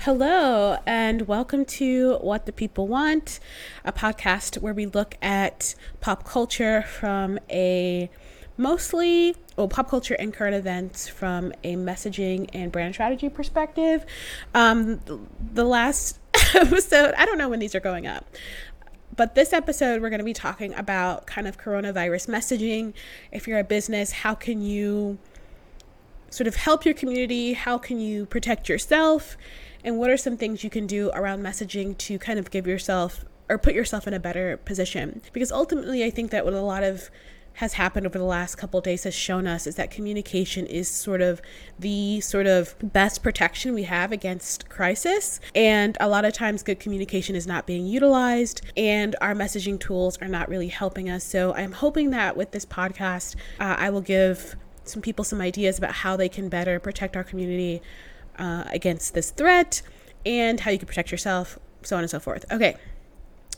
Hello, and welcome to What the People Want, a podcast where we look at pop culture from a mostly, well, pop culture and current events from a messaging and brand strategy perspective. Um, the last episode, I don't know when these are going up, but this episode, we're going to be talking about kind of coronavirus messaging. If you're a business, how can you sort of help your community? How can you protect yourself? And what are some things you can do around messaging to kind of give yourself or put yourself in a better position? Because ultimately, I think that what a lot of has happened over the last couple days has shown us is that communication is sort of the sort of best protection we have against crisis. And a lot of times, good communication is not being utilized, and our messaging tools are not really helping us. So, I'm hoping that with this podcast, uh, I will give some people some ideas about how they can better protect our community uh, against this threat and how you can protect yourself, so on and so forth. Okay,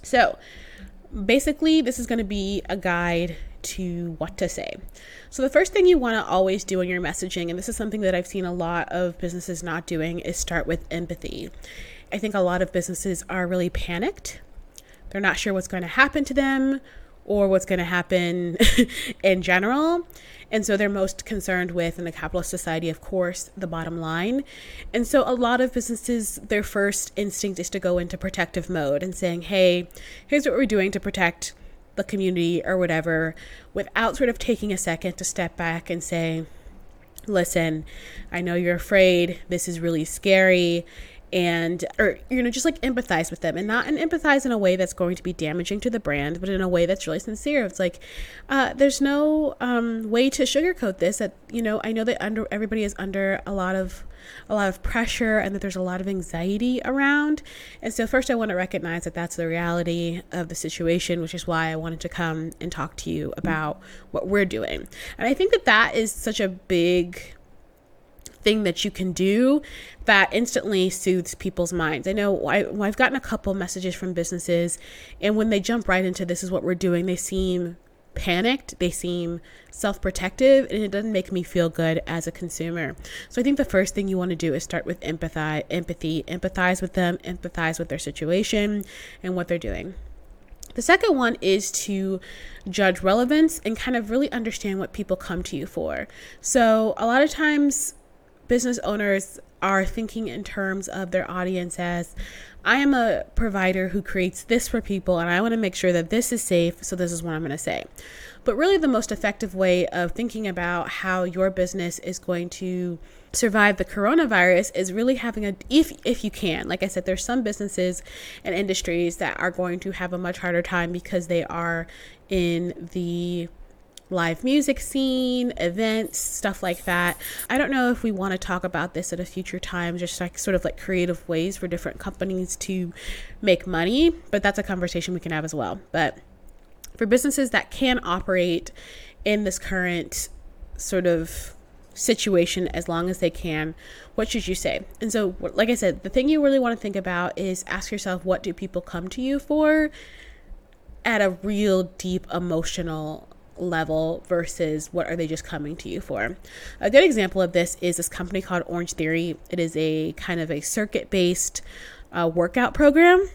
so basically, this is going to be a guide to what to say. So, the first thing you want to always do in your messaging, and this is something that I've seen a lot of businesses not doing, is start with empathy. I think a lot of businesses are really panicked. They're not sure what's going to happen to them or what's going to happen in general. And so they're most concerned with, in a capitalist society, of course, the bottom line. And so a lot of businesses, their first instinct is to go into protective mode and saying, hey, here's what we're doing to protect the community or whatever, without sort of taking a second to step back and say, listen, I know you're afraid. This is really scary and or you know just like empathize with them and not and empathize in a way that's going to be damaging to the brand but in a way that's really sincere. It's like uh, there's no um, way to sugarcoat this that you know i know that under everybody is under a lot of a lot of pressure and that there's a lot of anxiety around. And so first i want to recognize that that's the reality of the situation which is why i wanted to come and talk to you about what we're doing. And i think that that is such a big thing that you can do that instantly soothes people's minds. I know I, have gotten a couple messages from businesses, and when they jump right into this is what we're doing, they seem panicked, they seem self protective, and it doesn't make me feel good as a consumer. So I think the first thing you want to do is start with empathy, empathy, empathize with them, empathize with their situation and what they're doing. The second one is to judge relevance and kind of really understand what people come to you for. So, a lot of times, business owners are thinking in terms of their audience as I am a provider who creates this for people and I want to make sure that this is safe, so this is what I'm going to say. But really, the most effective way of thinking about how your business is going to survive the coronavirus is really having a if if you can like i said there's some businesses and industries that are going to have a much harder time because they are in the live music scene, events, stuff like that. I don't know if we want to talk about this at a future time, just like sort of like creative ways for different companies to make money, but that's a conversation we can have as well. But for businesses that can operate in this current sort of situation as long as they can what should you say and so like i said the thing you really want to think about is ask yourself what do people come to you for at a real deep emotional level versus what are they just coming to you for. A good example of this is this company called Orange Theory. It is a kind of a circuit based uh, workout program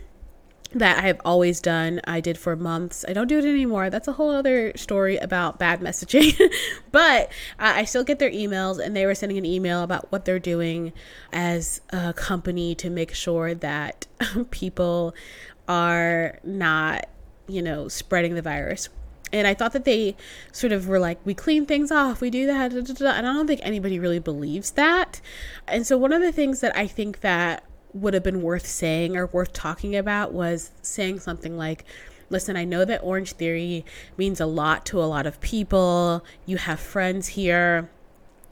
that I have always done. I did for months. I don't do it anymore. That's a whole other story about bad messaging. but uh, I still get their emails, and they were sending an email about what they're doing as a company to make sure that people are not, you know, spreading the virus and I thought that they sort of were like, we clean things off, we do that, da, da, da. and I don't think anybody really believes that. And so one of the things that I think that would have been worth saying or worth talking about was saying something like, listen, I know that Orange Theory means a lot to a lot of people. You have friends here,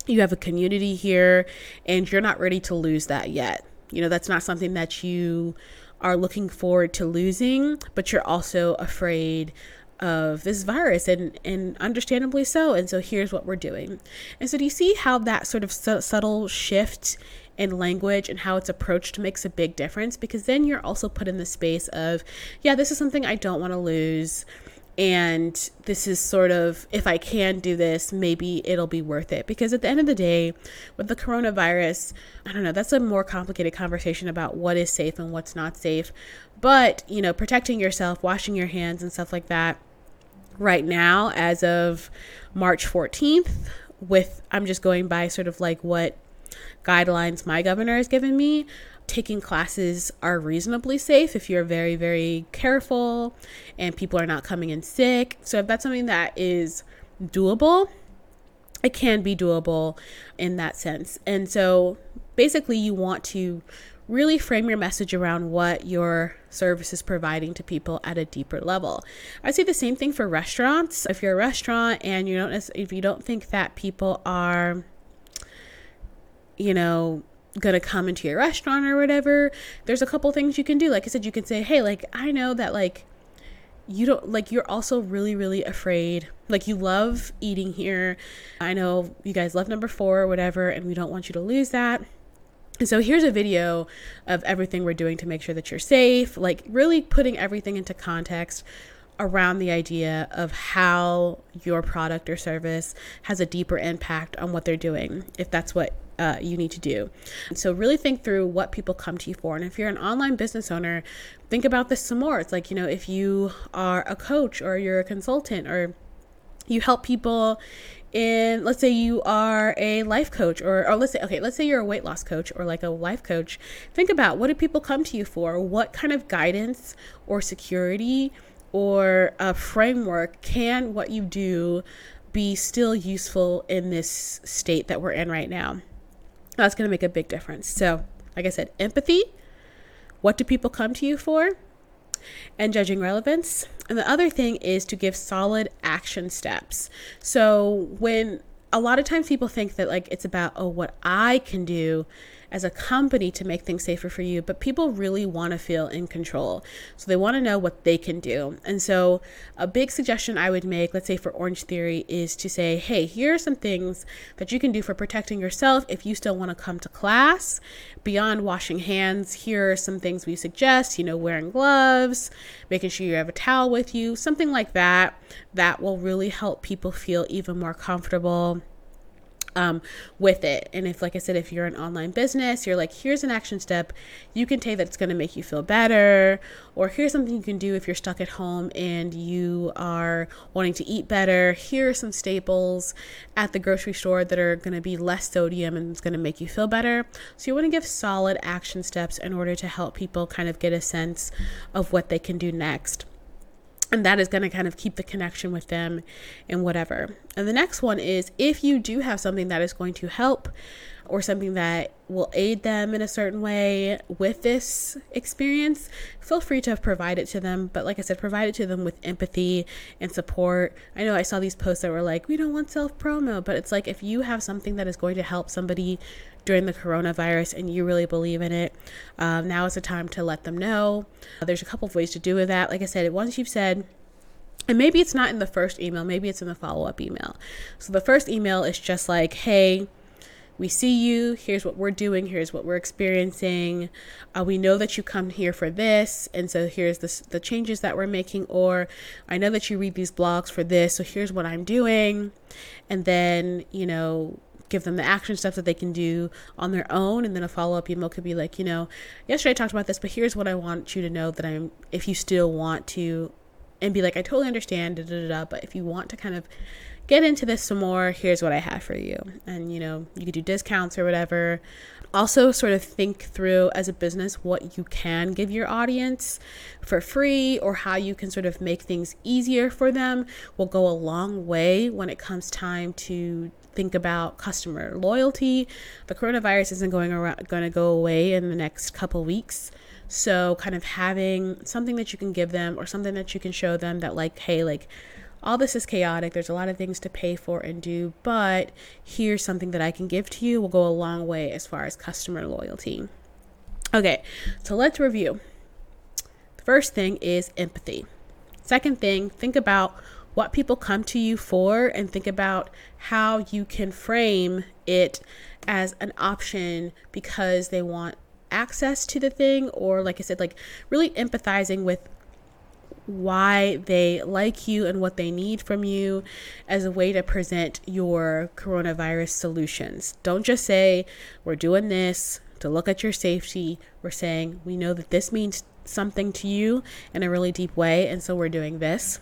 you have a community here, and you're not ready to lose that yet. You know, that's not something that you are looking forward to losing, but you're also afraid of this virus and and understandably so and so here's what we're doing and so do you see how that sort of su- subtle shift in language and how it's approached makes a big difference because then you're also put in the space of yeah this is something i don't want to lose and this is sort of if I can do this, maybe it'll be worth it. Because at the end of the day, with the coronavirus, I don't know, that's a more complicated conversation about what is safe and what's not safe. But, you know, protecting yourself, washing your hands, and stuff like that right now, as of March 14th, with I'm just going by sort of like what guidelines my governor has given me taking classes are reasonably safe if you're very, very careful and people are not coming in sick. So, if that's something that is doable, it can be doable in that sense. And so, basically, you want to really frame your message around what your service is providing to people at a deeper level. I say the same thing for restaurants. If you're a restaurant and you don't if you don't think that people are you know gonna come into your restaurant or whatever there's a couple things you can do like i said you can say hey like i know that like you don't like you're also really really afraid like you love eating here i know you guys love number four or whatever and we don't want you to lose that so here's a video of everything we're doing to make sure that you're safe like really putting everything into context around the idea of how your product or service has a deeper impact on what they're doing if that's what uh, you need to do. So, really think through what people come to you for. And if you're an online business owner, think about this some more. It's like, you know, if you are a coach or you're a consultant or you help people in let's say you are a life coach or, or let's say okay let's say you're a weight loss coach or like a life coach think about what do people come to you for what kind of guidance or security or a framework can what you do be still useful in this state that we're in right now that's going to make a big difference. So, like I said, empathy. What do people come to you for? And judging relevance. And the other thing is to give solid action steps. So, when a lot of times people think that like it's about, oh, what I can do as a company to make things safer for you, but people really want to feel in control. So they want to know what they can do. And so, a big suggestion I would make, let's say for Orange Theory, is to say, hey, here are some things that you can do for protecting yourself if you still want to come to class. Beyond washing hands, here are some things we suggest, you know, wearing gloves, making sure you have a towel with you, something like that, that will really help people feel even more comfortable um, with it. And if, like I said, if you're an online business, you're like, here's an action step you can take that's going to make you feel better, or here's something you can do if you're stuck at home and you are wanting to eat better. Here are some staples at the grocery store that are going to be less sodium and it's going to make you feel better. So you want to give solid action steps in order to help people kind of get a sense of what they can do next and that is going to kind of keep the connection with them and whatever. And the next one is if you do have something that is going to help or something that will aid them in a certain way with this experience, feel free to provide it to them. But like I said, provide it to them with empathy and support. I know I saw these posts that were like, we don't want self promo, but it's like if you have something that is going to help somebody during the coronavirus and you really believe in it, um, now is the time to let them know. Uh, there's a couple of ways to do that. Like I said, once you've said, and maybe it's not in the first email, maybe it's in the follow up email. So the first email is just like, hey, we see you. Here's what we're doing. Here's what we're experiencing. Uh, we know that you come here for this. And so here's the changes that we're making. Or I know that you read these blogs for this. So here's what I'm doing. And then, you know, give them the action steps that they can do on their own. And then a follow-up email could be like you know yesterday i talked about this but here's what i want you to know that i'm if you still want to and be like i totally understand da, da, da, da, but if you want to kind of get into this some more here's what i have for you. And you know you could do discounts or whatever. Also sort of think through as a business what you can give your audience for free or how you can sort of make things easier for them will go a long way when it comes time to think about customer loyalty. The coronavirus isn't going around going to go away in the next couple weeks. So kind of having something that you can give them or something that you can show them that like hey like all this is chaotic. There's a lot of things to pay for and do, but here's something that I can give to you will go a long way as far as customer loyalty. Okay, so let's review. The first thing is empathy. Second thing, think about what people come to you for and think about how you can frame it as an option because they want access to the thing or like I said like really empathizing with why they like you and what they need from you as a way to present your coronavirus solutions. Don't just say, We're doing this to look at your safety. We're saying, We know that this means something to you in a really deep way, and so we're doing this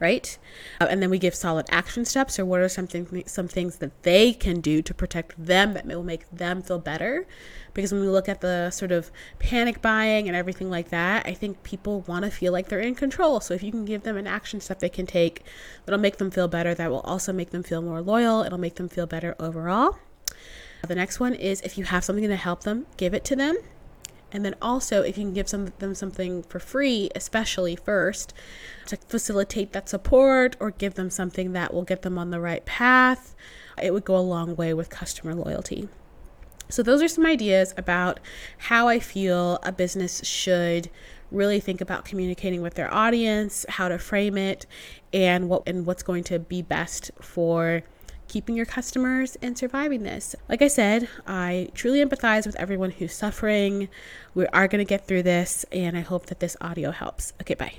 right? Uh, and then we give solid action steps or what are some, th- some things that they can do to protect them that will make them feel better. Because when we look at the sort of panic buying and everything like that, I think people want to feel like they're in control. So if you can give them an action step they can take that'll make them feel better, that will also make them feel more loyal, it'll make them feel better overall. The next one is if you have something to help them, give it to them. And then also, if you can give some, them something for free, especially first, to facilitate that support or give them something that will get them on the right path, it would go a long way with customer loyalty. So, those are some ideas about how I feel a business should really think about communicating with their audience, how to frame it, and what and what's going to be best for keeping your customers and surviving this. Like I said, I truly empathize with everyone who's suffering. We are going to get through this, and I hope that this audio helps. Okay, bye.